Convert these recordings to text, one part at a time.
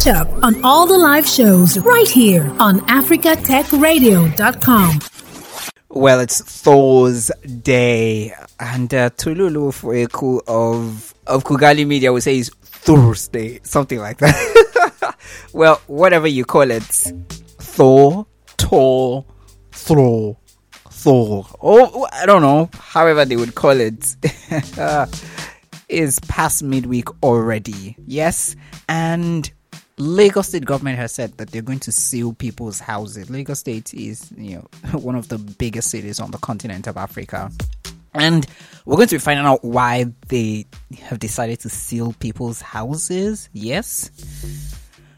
Catch up on all the live shows right here on africatechradio.com. Well, it's Thor's Day, and uh, Tululu Fueku of of Kugali Media would say it's Thursday, something like that. well, whatever you call it, Thor, Tor, Thor, Thor, oh, I don't know, however they would call it, is past midweek already. Yes, and Lagos State government has said that they're going to seal people's houses. Lagos State is, you know, one of the biggest cities on the continent of Africa. And we're going to be finding out why they have decided to seal people's houses. Yes.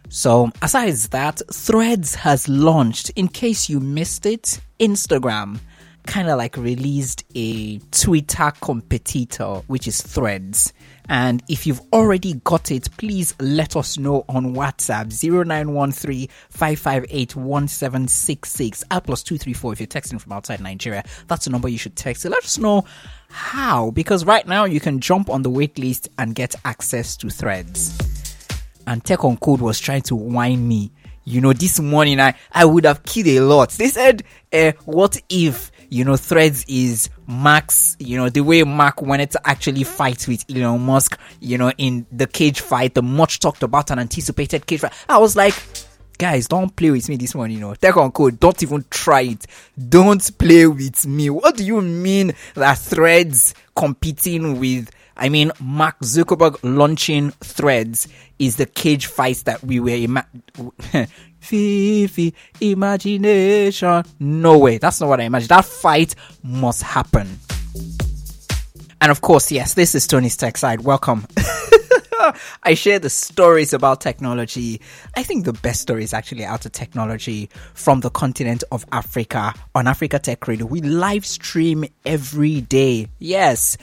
So, aside that, Threads has launched. In case you missed it, Instagram kind of like released a Twitter competitor, which is Threads. And if you've already got it, please let us know on WhatsApp 0913 558 1766 at plus 234 if you're texting from outside Nigeria. That's the number you should text. let us know how, because right now you can jump on the waitlist and get access to threads. And Tech on Code was trying to whine me. You know, this morning I, I would have killed a lot. They said, uh, what if you know, Threads is Max, you know, the way Mark wanted to actually fight with Elon Musk, you know, in the cage fight, the much talked about and anticipated cage fight. I was like, guys, don't play with me this one, you know. Tech on code, don't even try it. Don't play with me. What do you mean that Threads competing with I mean, Mark Zuckerberg launching Threads is the cage fight that we were ima- Fifi, imagination. No way. That's not what I imagined. That fight must happen. And of course, yes, this is Tony's Tech Side. Welcome. I share the stories about technology. I think the best story is actually out of technology from the continent of Africa on Africa Tech Radio. We live stream every day. Yes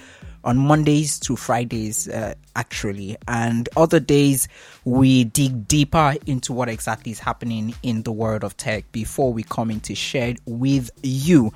on Mondays to Fridays, uh, actually. And other days, we dig deeper into what exactly is happening in the world of tech before we come in to share it with you.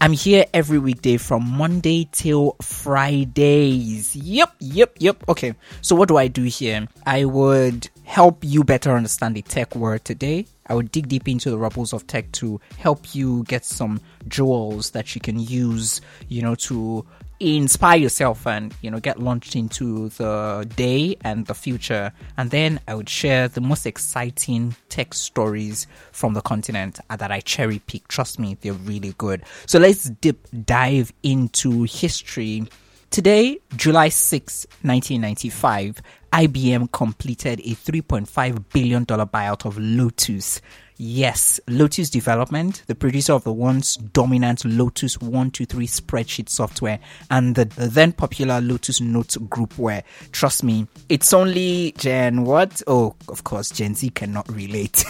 I'm here every weekday from Monday till Fridays. Yep, yep, yep. Okay, so what do I do here? I would help you better understand the tech world today. I would dig deep into the rubbles of tech to help you get some jewels that you can use, you know, to inspire yourself and you know get launched into the day and the future. And then i would share the most exciting tech stories from the continent that i cherry pick. Trust me they're really good. So let's dip dive into history. Today july 6 1995 ibm completed a 3.5 billion dollar buyout of lotus Yes, Lotus Development, the producer of the once dominant Lotus 123 spreadsheet software and the then popular Lotus Notes groupware. Trust me, it's only Gen what? Oh, of course, Gen Z cannot relate.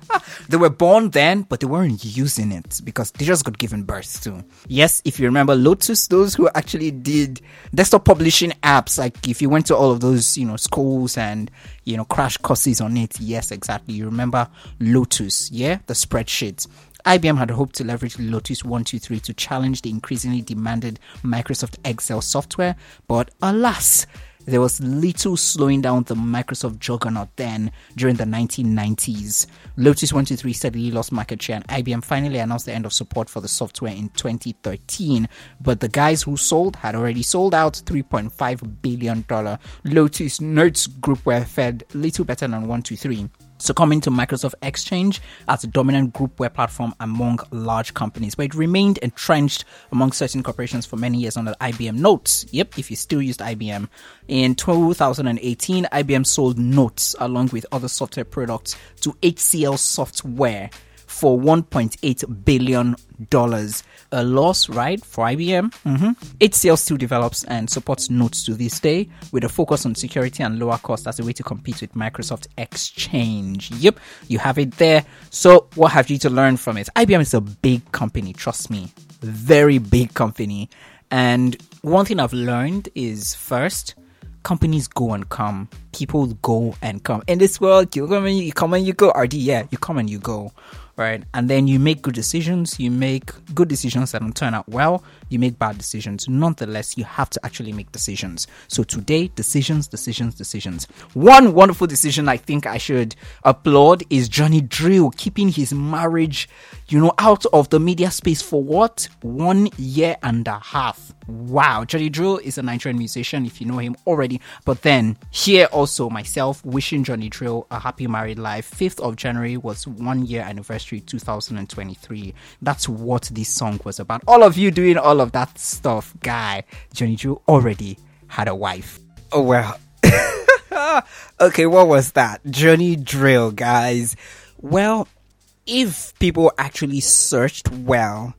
they were born then, but they weren't using it because they just got given birth to. Yes, if you remember Lotus, those who actually did desktop publishing apps, like if you went to all of those, you know, schools and, you know, crash courses on it, yes, exactly. You remember Lotus, yeah, the spreadsheet. IBM had hoped to leverage Lotus 123 to challenge the increasingly demanded Microsoft Excel software, but alas, there was little slowing down the Microsoft juggernaut then during the 1990s. Lotus 123 steadily lost market share, and IBM finally announced the end of support for the software in 2013. But the guys who sold had already sold out $3.5 billion. Lotus Notes groupware fed little better than 123 succumbing to Microsoft Exchange as a dominant groupware platform among large companies, but it remained entrenched among certain corporations for many years under IBM Notes. Yep, if you still used IBM. In 2018, IBM sold Notes along with other software products to HCL Software for 1.8 billion dollars. A loss, right, for IBM? Mm-hmm. HCL still develops and supports Notes to this day with a focus on security and lower cost as a way to compete with Microsoft Exchange. Yep, you have it there. So, what have you to learn from it? IBM is a big company, trust me, very big company. And one thing I've learned is first, companies go and come. people go and come. In this world, you come and you come and you go. RD, yeah, you come and you go right? And then you make good decisions. You make good decisions that don't turn out well. You make bad decisions. Nonetheless, you have to actually make decisions. So today, decisions, decisions, decisions. One wonderful decision I think I should applaud is Johnny Drille keeping his marriage, you know, out of the media space for what? One year and a half. Wow. Johnny Drille is a Nigerian musician, if you know him already. But then here also myself wishing Johnny Drille a happy married life. 5th of January was one year anniversary 2023. That's what this song was about. All of you doing all of that stuff, guy. Johnny Drille already had a wife. Oh well. okay, what was that? Johnny Drille, guys. Well, if people actually searched well,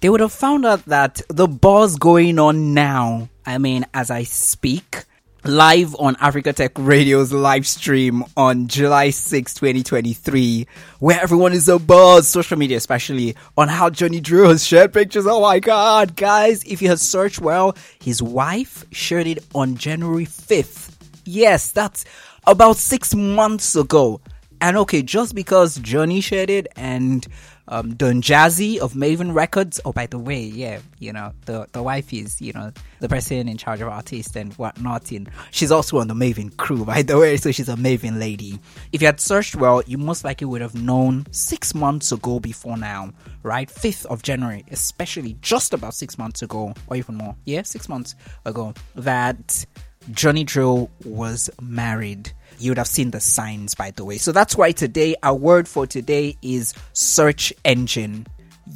they would have found out that the buzz going on now, I mean, as I speak, live on Africa Tech Radio's live stream on July 6, 2023, where everyone is abuzz, social media especially, on how Johnny Drille has shared pictures. Oh my god, guys, if you have searched well, his wife shared it on January 5th. Yes, that's about six months ago. And okay, just because Johnny shared it and um, Don Jazzy of Mavin Records. Oh, by the way, yeah, you know, the, the wife is, you know, the person in charge of artists and whatnot. And she's also on the Mavin crew, by the way, so she's a Mavin lady. If you had searched well, you most likely would have known six months ago before now, right? 5th of January, especially just about six months ago, or even more. Yeah, six months ago, that Johnny Drille was married you would have seen the signs, by the way. So that's why today, our word for today is search engine.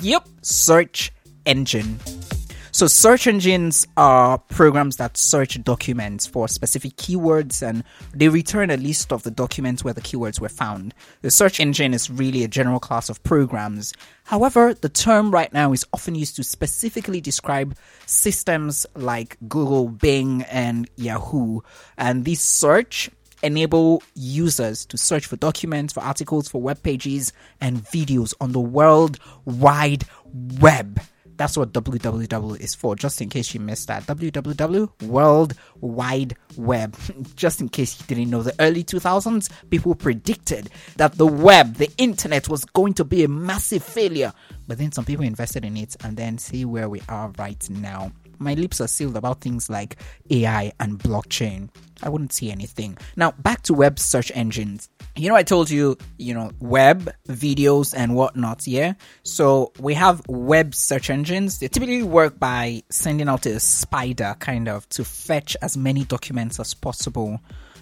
Yep, search engine. So, search engines are programs that search documents for specific keywords and they return a list of the documents where the keywords were found. The search engine is really a general class of programs. However, the term right now is often used to specifically describe systems like Google, Bing, and Yahoo. And these search enable users to search for documents, for articles, for web pages, and videos on the World Wide Web. That's what www is for, just in case you missed that. www, World Wide Web. just in case you didn't know, the early 2000s, people predicted that the web, the internet, was going to be a massive failure. But then some people invested in it, and then see where we are right now my lips are sealed about things like AI and blockchain. I wouldn't see anything. Now, back to web search engines. You know, I told you, you know, web, videos, and whatnot, yeah? So we have web search engines. They typically work by sending out a spider kind of to fetch as many documents as possible.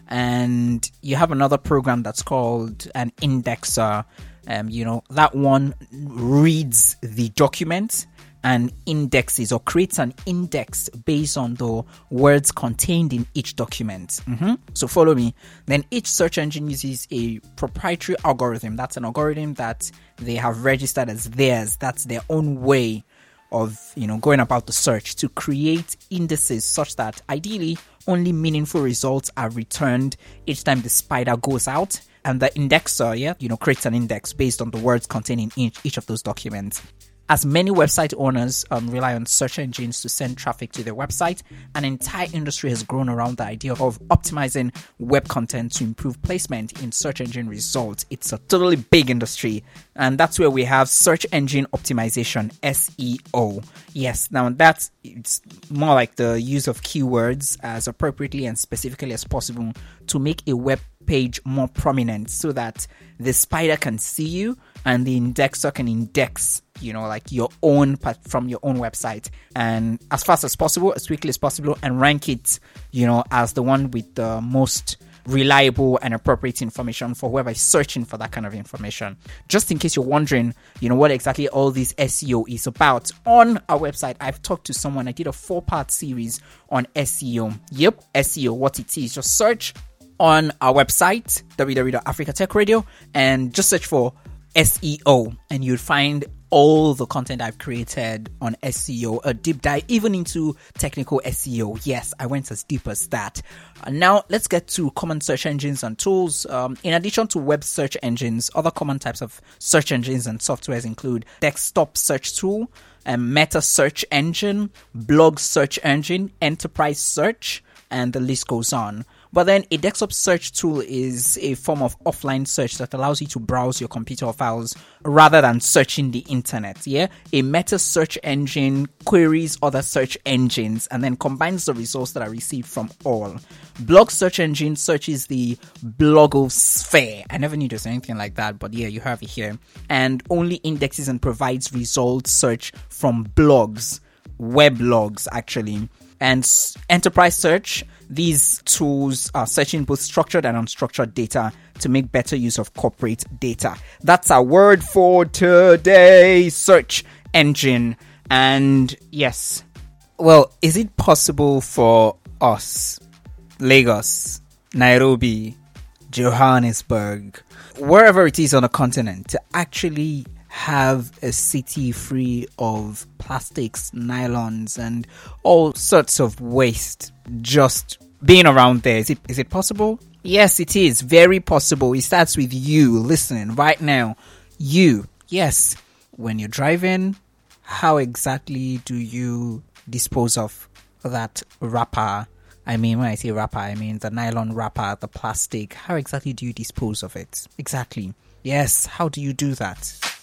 And you have another program that's called an indexer. Um, you know, that one reads the document and indexes or creates an index based on the words contained in each document. Mm-hmm. So follow me. Then each search engine uses a proprietary algorithm. That's an algorithm that they have registered as theirs. That's their own way of you know going about the search to create indices such that ideally only meaningful results are returned each time the spider goes out and the indexer yeah you know creates an index based on the words contained in each, each of those documents as many website owners um, rely on search engines to send traffic to their website, an entire industry has grown around the idea of optimizing web content to improve placement in search engine results. It's a totally big industry, and that's where we have search engine optimization SEO. Yes, now that's it's more like the use of keywords as appropriately and specifically as possible to make a web page more prominent so that the spider can see you and the indexer can index you know like your own part from your own website and as fast as possible as quickly as possible and rank it you know as the one with the most reliable and appropriate information for whoever is searching for that kind of information. Just in case you're wondering, you know, what exactly all this SEO is about, on our website, I've talked to someone. I did a four part series on SEO. Yep, SEO, what it is. Just search on our website, www.africatechradio, and just search for SEO, and you'll find all the content I've created on SEO, a deep dive even into technical SEO. Yes, I went as deep as that. Uh, now, let's get to common search engines and tools. Um, in addition to web search engines, other common types of search engines and softwares include desktop search tool, um, meta search engine, blog search engine, enterprise search, and the list goes on. But then a desktop search tool is a form of offline search that allows you to browse your computer files rather than searching the internet. Yeah. A meta search engine queries other search engines and then combines the results that are received from all. Blog search engine searches the blogosphere. I never knew there was anything like that, but yeah, you have it here. And only indexes and provides results search from blogs, weblogs actually. And enterprise search, these tools are searching both structured and unstructured data to make better use of corporate data. That's our word for today search engine. And yes, well, is it possible for us, Lagos, Nairobi, Johannesburg, wherever it is on the continent, to actually have a city free of plastics, nylons, and all sorts of waste just being around there? Is it is it possible? Yes, it is very possible. It starts with you listening right now. You, yes, when you're driving, how exactly do you dispose of that wrapper? I mean, when I say wrapper, I mean the nylon wrapper, the plastic. How exactly do you dispose of it? Exactly. Yes, how do you do that?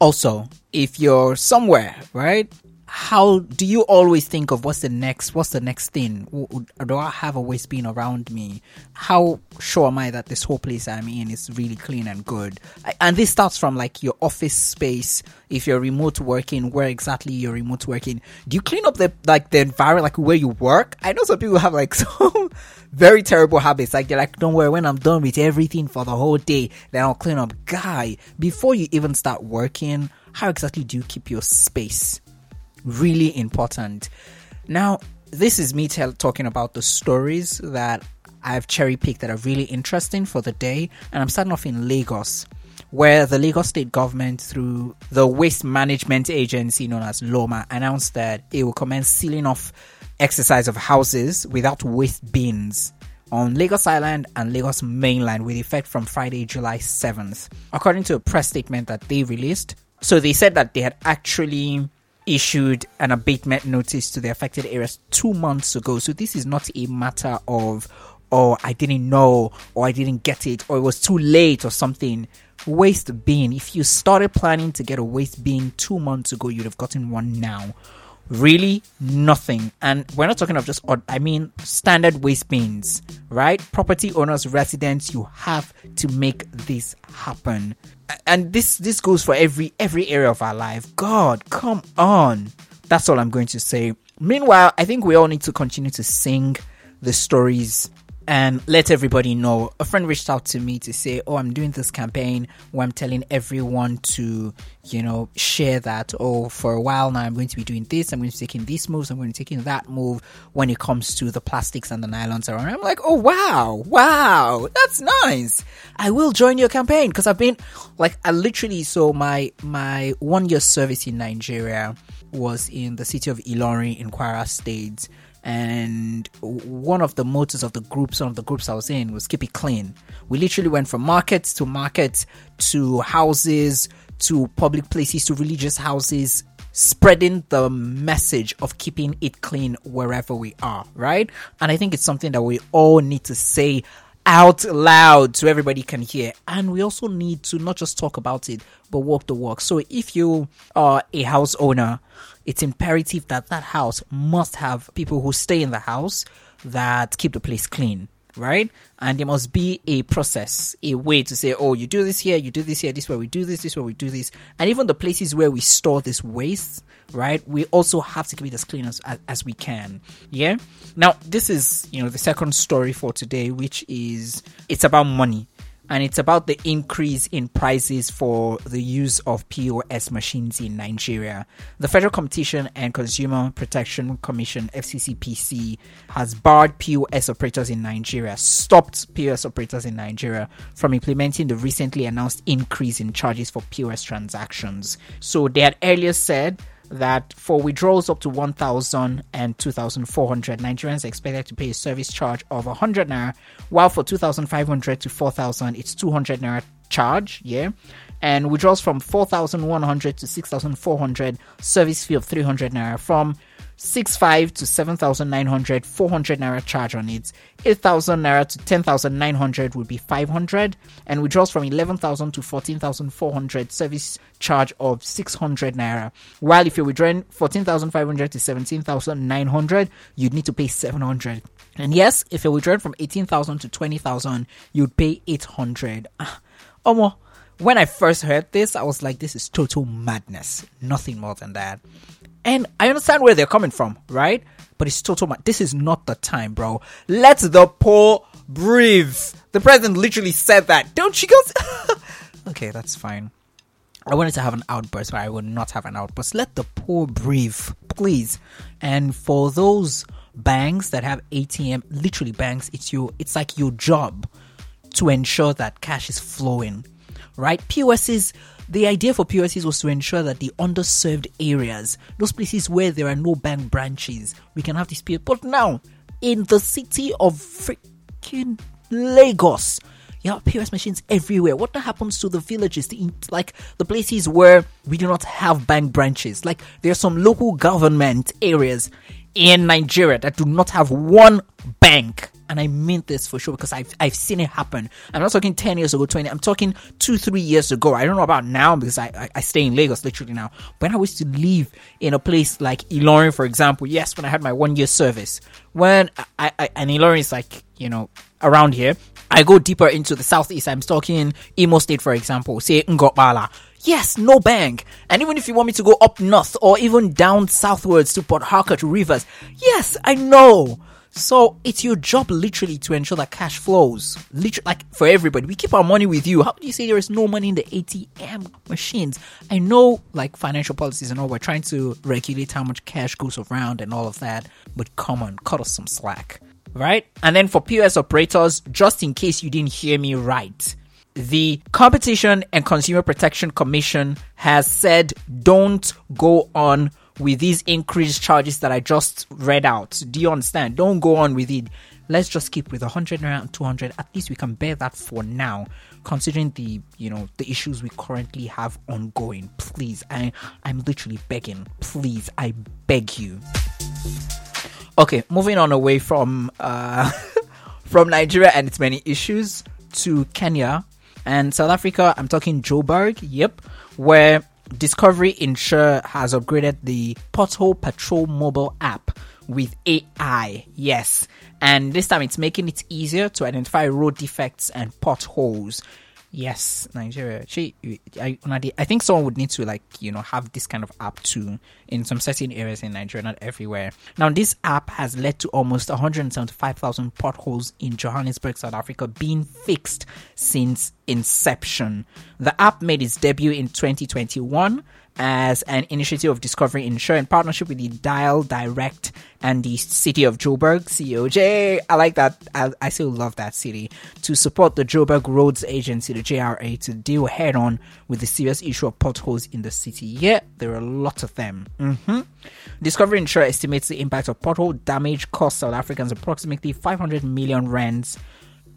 Also, if you're somewhere, right? How do you always think of what's the next? What's the next thing? Do I have always been around me? How sure am I that this whole place I'm in is really clean and good? And this starts from like your office space. If you're remote working, where exactly you're remote working? Do you clean up the like the environment, like where you work? I know some people have like some very terrible habits. Like they're like, don't worry, when I'm done with everything for the whole day, then I'll clean up. Guy, before you even start working, how exactly do you keep your space? Really important. Now, this is me talking about the stories that I've cherry picked that are really interesting for the day, and I'm starting off in Lagos. Where the Lagos state government, through the waste management agency known as LAWMA, announced that it will commence sealing off exercise of houses without waste bins on Lagos Island and Lagos mainland with effect from Friday, July 7th. According to a press statement that they released, so they said that they had actually issued an abatement notice to the affected areas two months ago. So this is not a matter of, oh, I didn't know, or I didn't get it, or it was too late, or something. Waste bin. If you started planning to get a waste bin two months ago, you'd have gotten one now really nothing. And we're not talking of just odd i mean standard waste bins right? Property owners residents you have to make this happen. And this this goes for every every area of our life. God come on. That's all i'm going to say. Meanwhile i think we all need to continue to sing the stories and let everybody know. A friend reached out to me to say, Oh, I'm doing this campaign where I'm telling everyone to, you know, share that. Oh, for a while now, I'm going to be doing this. I'm going to be taking these moves. I'm going to be taking that move when it comes to the plastics and the nylons around. I'm like, Oh, wow, wow, that's nice. I will join your campaign because I've been like, I literally, so my, my one year service in Nigeria was in the city of Ilorin in Kwara State and one of the motors of the groups, one of the groups I was in, was keep it clean. We literally went from markets to markets to houses to public places to religious houses, spreading the message of keeping it clean wherever we are, right? And I think it's something that we all need to say out loud so everybody can hear. And we also need to not just talk about it, but walk the walk. So if you are a house owner, it's imperative that that house must have people who stay in the house that keep the place clean right? And there must be a process a way to say oh you do this here you do this here this way we do this this way we do this. And even the places where we store this waste right we also have to keep it as clean as, as, as we can. Yeah? Now this is you know the second story for today which is it's about money and it's about the increase in prices for the use of POS machines in Nigeria. The Federal Competition and Consumer Protection Commission (FCCPC) has barred POS operators in Nigeria, stopped POS operators in Nigeria from implementing the recently announced increase in charges for POS transactions. So they had earlier said that for withdrawals up to 1,000 and 2,400, Nigerians are expected to pay a service charge of 100 naira, while for 2,500 to 4,000, it's 200 naira charge, yeah. And withdrawals from 4,100 to 6,400, service fee of 300 naira. From 65 to 7,900, 400 naira charge on it. 8,000 naira to 10,900 would be 500. And withdrawals from 11,000 to 14,400, service charge of 600 naira. While if you're withdrawing 14,500 to 17,900, you'd need to pay 700. And yes, if you're withdrawing from 18,000 to 20,000, you'd pay 800. Ah, Omo, when I first heard this, I was like, this is total madness. Nothing more than that. And I understand where they're coming from, right? But it's total mad. This is not the time, bro. Let the poor breathe. The president literally said that. Don't you guys? okay, that's fine. I wanted to have an outburst, but I will not have an outburst. Let the poor breathe, please. And for those banks that have ATM, literally banks, it's your, it's like your job to ensure that cash is flowing, right? POSs, the idea for POSs was to ensure that the underserved areas, those places where there are no bank branches, we can have these POS. But now, in the city of freaking Lagos, you have POS machines everywhere. What happens to the villages, the, like the places where we do not have bank branches? Like there are some local government areas in Nigeria that do not have one bank. And I mean this for sure because I've, I've seen it happen. I'm not talking 10 years ago, 20. I'm talking two, three years ago. I don't know about now because I, I, I stay in Lagos literally now. When I used to live in a place like Ilorin, for example, yes, when I had my one year service, when I, I and Ilorin is like, you know, around here, I go deeper into the southeast. I'm talking Imo State, for example, say Ngor Okpala. Yes, no bank. And even if you want me to go up north or even down southwards to Port Harcourt Rivers, yes, I know. So it's your job literally to ensure that cash flows. Literally, like for everybody, we keep our money with you. How do you say there is no money in the ATM machines? I know, like financial policies and all, we're trying to regulate how much cash goes around and all of that. But come on, cut us some slack, right? And then for POS operators, just in case you didn't hear me right, the Competition and Consumer Protection Commission has said don't go on with these increased charges that I just read out. Do you understand? Don't go on with it. Let's just keep with 100 naira and 200. At least we can bear that for now, considering the you know the issues we currently have ongoing. Please, I I'm literally begging. Please, I beg you. Okay, moving on away from uh, from Nigeria and its many issues to Kenya and South Africa. I'm talking Joburg. Yep, where Discovery Insure has upgraded the Pothole Patrol mobile app with AI. Yes. And this time it's making it easier to identify road defects and potholes. Yes, Nigeria. She, I, I think someone would need to like you know have this kind of app too in some certain areas in Nigeria, not everywhere. Now, this app has led to almost 175,000 potholes in Johannesburg, South Africa, being fixed since inception. The app made its debut in 2021 as an initiative of Discovery Insure in partnership with the Dial Direct and the city of Joburg, COJ. I like that. I, I still love that city to support the Joburg Roads Agency, the JRA, to deal head on with the serious issue of potholes in the city. Yeah, there are a lot of them. Mm-hmm. Discovery Insure estimates the impact of pothole damage costs South Africans approximately 500 million rands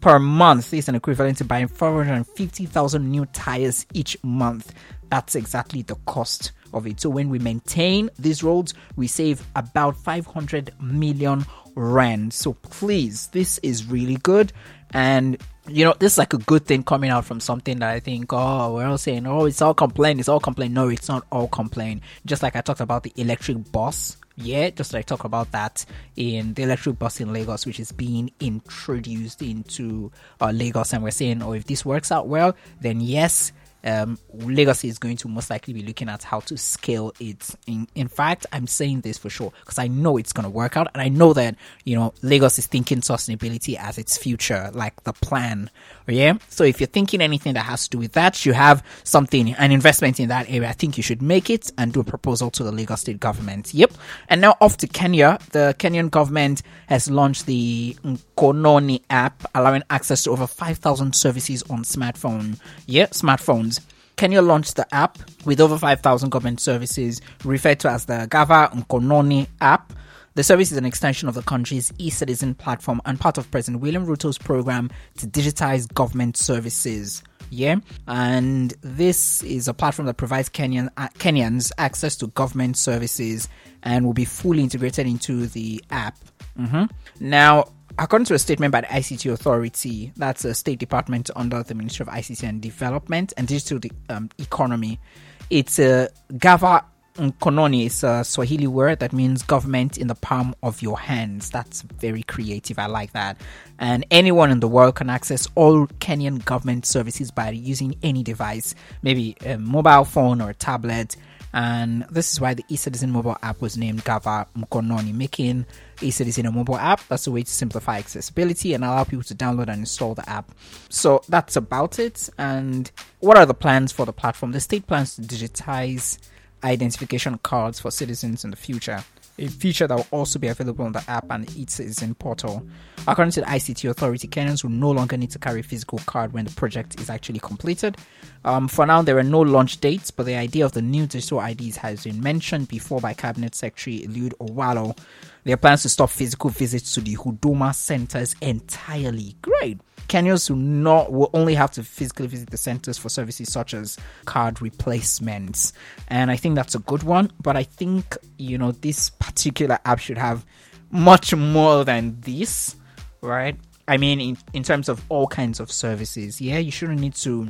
per month is an equivalent to buying 450,000 new tires each month. That's exactly the cost of it. So when we maintain these roads, we save about 500 million rand. So please, this is really good. And you know, this is like a good thing coming out from something that I think, oh, we're all saying, oh, it's all complaint, it's all complaint. No, it's not all complaint. Just like I talked about the electric bus yeah, just like talk about that in the electric bus in Lagos, which is being introduced into uh, Lagos, and we're saying, oh, if this works out well, then yes, um, Lagos is going to most likely be looking at how to scale it. In, in fact, I'm saying this for sure because I know it's going to work out, and I know that you know Lagos is thinking sustainability as its future, like the plan. Yeah. So if you're thinking anything that has to do with that, you have something, an investment in that area. I think you should make it and do a proposal to the Lagos state government. Yep. And now off to Kenya. The Kenyan government has launched the Kononi app, allowing access to over 5,000 services on smartphone. Yeah, smartphones. Kenya launched the app with over 5,000 government services, referred to as the Gava Mkononi app. The service is an extension of the country's e-citizen platform and part of President William Ruto's program to digitize government services. Yeah, and this is a platform that provides Kenyan uh, Kenyans access to government services and will be fully integrated into the app. Mm-hmm. Now, according to a statement by the ICT Authority, that's a state department under the Ministry of ICT and Development and Digital um, Economy, it's a Gava Mkononi It's a Swahili word that means government in the palm of your hands. That's very creative. I like that. And anyone in the world can access all Kenyan government services by using any device, maybe a mobile phone or a tablet. And this is why the eCitizen mobile app was named Gava Mkononi, making eCitizen a mobile app. That's a way to simplify accessibility and allow people to download and install the app. So that's about it. And what are the plans for the platform? The state plans to digitize identification cards for citizens in the future. A feature that will also be available on the app and eCitizen portal. According to the ICT Authority, Kenyans will no longer need to carry a physical card when the project is actually completed. Um, for now, there are no launch dates, but the idea of the new digital IDs has been mentioned before by Cabinet Secretary Eliud Owalo. There are plans to stop physical visits to the Huduma centers entirely. Great. Kenyans will not will only have to physically visit the centers for services such as card replacements, and I think that's a good one. But I think you know this particular app should have much more than this, right? I mean, in, in terms of all kinds of services, yeah, you shouldn't need to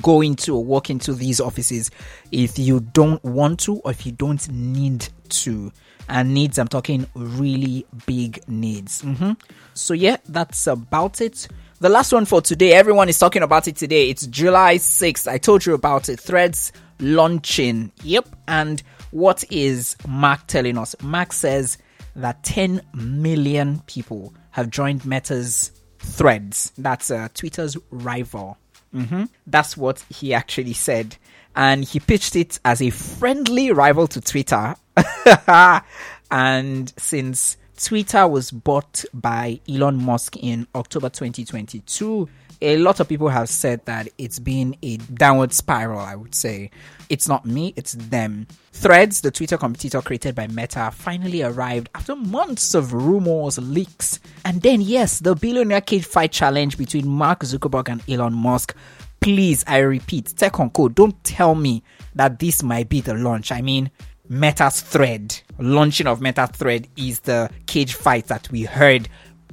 go into or walk into these offices if you don't want to or if you don't need to. And needs, I'm talking really big needs. Mm-hmm. So, yeah, that's about it. The last one for today, everyone is talking about it today. It's July 6th. I told you about it. Threads launching. Yep. And what is Mark telling us? Mark says that 10 million people have joined Meta's Threads. That's uh, Twitter's rival. Mm-hmm. That's what he actually said. And he pitched it as a friendly rival to Twitter. and since Twitter was bought by Elon Musk in October 2022. A lot of people have said that it's been a downward spiral, I would say. It's not me, it's them. Threads, the Twitter competitor created by Meta, finally arrived after months of rumors, leaks, and then, yes, the billionaire cage fight challenge between Mark Zuckerberg and Elon Musk. Please, I repeat, Tech on Code, don't tell me that this might be the launch. I mean, Meta's thread, launching of Meta thread is the cage fight that we heard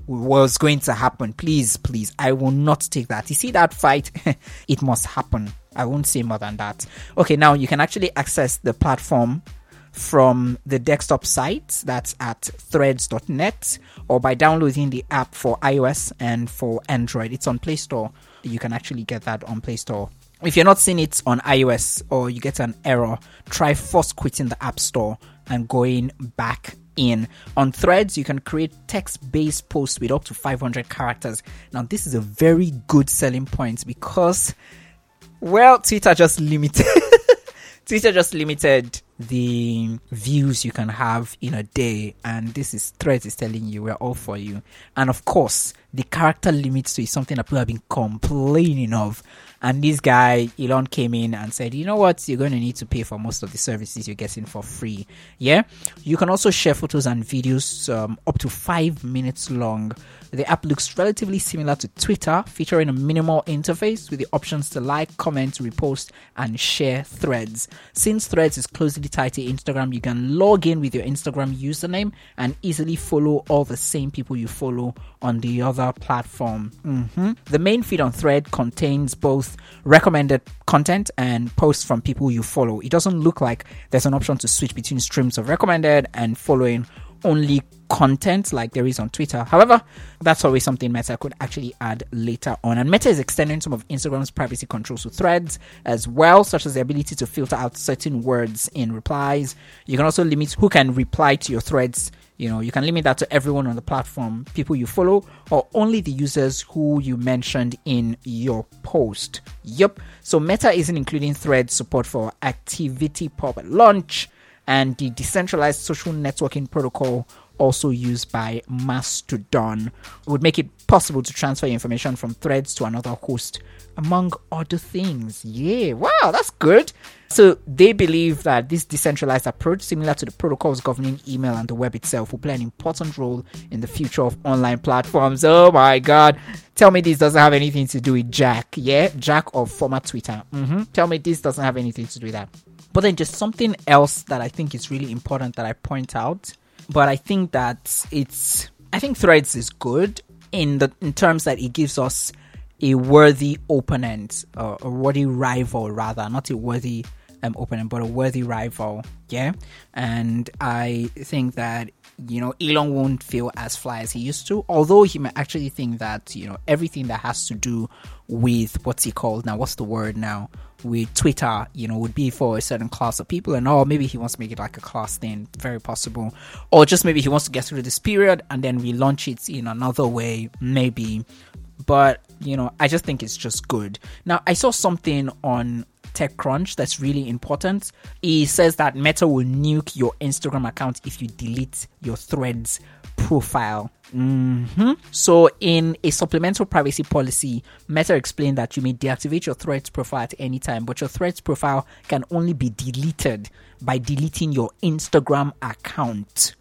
was going to happen. Please, please, I will not take that. You see that fight? it must happen. I won't say more than that. Okay, now you can actually access the platform from the desktop site that's at threads.net or by downloading the app for iOS and for Android. It's on Play Store. You can actually get that on Play Store if you're not seeing it on iOS or you get an error, try first quitting the App Store and going back in. On Threads, you can create text based posts with up to 500 characters. Now, this is a very good selling point because, well, Twitter just limited. Twitter just limited the views you can have in a day, and this is Threads is telling you we're all for you. And of course, the character limits is something that people have been complaining of. And this guy, Elon, came in and said, you know what? You're going to need to pay for most of the services you're getting for free. Yeah. You can also share photos and videos um, up to five minutes long. The app looks relatively similar to Twitter, featuring a minimal interface with the options to like, comment, repost, and share threads. Since threads is closely tied to Instagram, you can log in with your Instagram username and easily follow all the same people you follow on the other platform. Mm-hmm. The main feed on Thread contains both recommended content and posts from people you follow. It doesn't look like there's an option to switch between streams of recommended and following only content like there is on Twitter. However, that's always something Meta could actually add later on. And Meta is extending some of Instagram's privacy controls to threads as well, such as the ability to filter out certain words in replies. You can also limit who can reply to your threads you know, you can limit that to everyone on the platform, people you follow, or only the users who you mentioned in your post. Yep. So Meta isn't including thread support for ActivityPub launch and the decentralized social networking protocol also used by Mastodon. Would make it possible to transfer information from threads to another host, among other things. Yeah, wow, that's good. So they believe that this decentralized approach, similar to the protocols governing email and the web itself, will play an important role in the future of online platforms. Oh my god. Tell me this doesn't have anything to do with Jack. Yeah, Jack of former Twitter. Mm-hmm. Tell me this doesn't have anything to do with that. But then just something else that I think is really important that I point out. But I think that it's I think Threads is good in the in terms that it gives us a worthy opponent or uh, a worthy rival rather, not a worthy um, opponent, but a worthy rival. Yeah, and I think that you know Elon won't feel as fly as he used to, although he might actually think that you know everything that has to do with what's he called now? What's the word now? With Twitter, you know, would be for a certain class of people, and or maybe he wants to make it like a class thing, very possible, or just maybe he wants to get through this period and then relaunch it in another way, maybe. But you know, I just think it's just good. Now, I saw something on TechCrunch that's really important. He says that Meta will nuke your Instagram account if you delete your threads profile. Mm-hmm. So, in a supplemental privacy policy, Meta explained that you may deactivate your Threads profile at any time, but your Threads profile can only be deleted by deleting your Instagram account.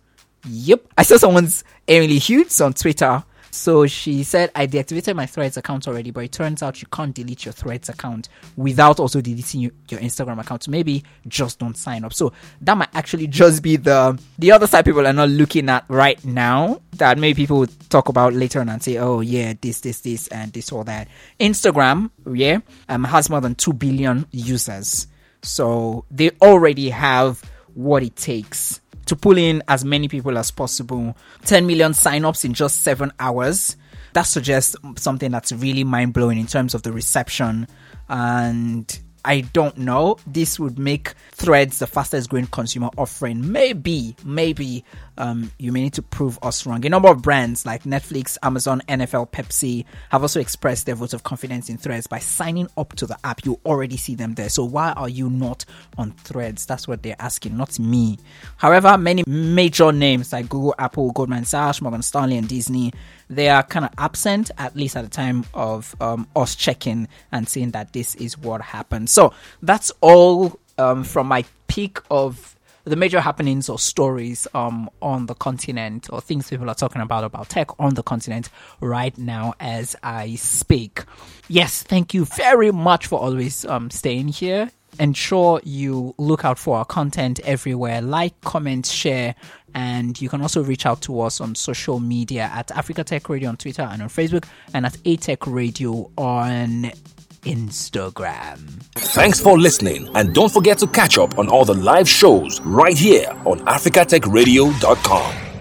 Yep. I saw someone's Emily Hughes on Twitter so she said, I deactivated my Threads account already, but it turns out you can't delete your Threads account without also deleting your, Instagram account. So maybe just don't sign up. So that might actually just be the the other side people are not looking at right now. That maybe people would talk about later on and say, oh yeah, this, this, this, and this or that. Instagram, yeah, um, has more than two billion users. So they already have what it takes to pull in as many people as possible. 10 million signups in just seven hours. That suggests something that's really mind blowing in terms of the reception and I don't know. This would make Threads the fastest growing consumer offering. Maybe, maybe um, you may need to prove us wrong. A number of brands like Netflix, Amazon, NFL, Pepsi have also expressed their vote of confidence in Threads by signing up to the app. You already see them there. So why are you not on Threads? That's what they're asking, not me. However, many major names like Google, Apple, Goldman Sachs, Morgan Stanley, and Disney they are kind of absent, at least at the time of um, us checking and seeing that this is what happened. So that's all um, from my peak of the major happenings or stories um, on the continent or things people are talking about about tech on the continent right now as I speak. Yes, thank you very much for always um, staying here ensure you look out for our content everywhere. Like, comment, share, and you can also reach out to us on social media at Africa Tech Radio on Twitter and on Facebook, and at ATech Radio on Instagram. Thanks for listening, and don't forget to catch up on all the live shows right here on africatechradio.com.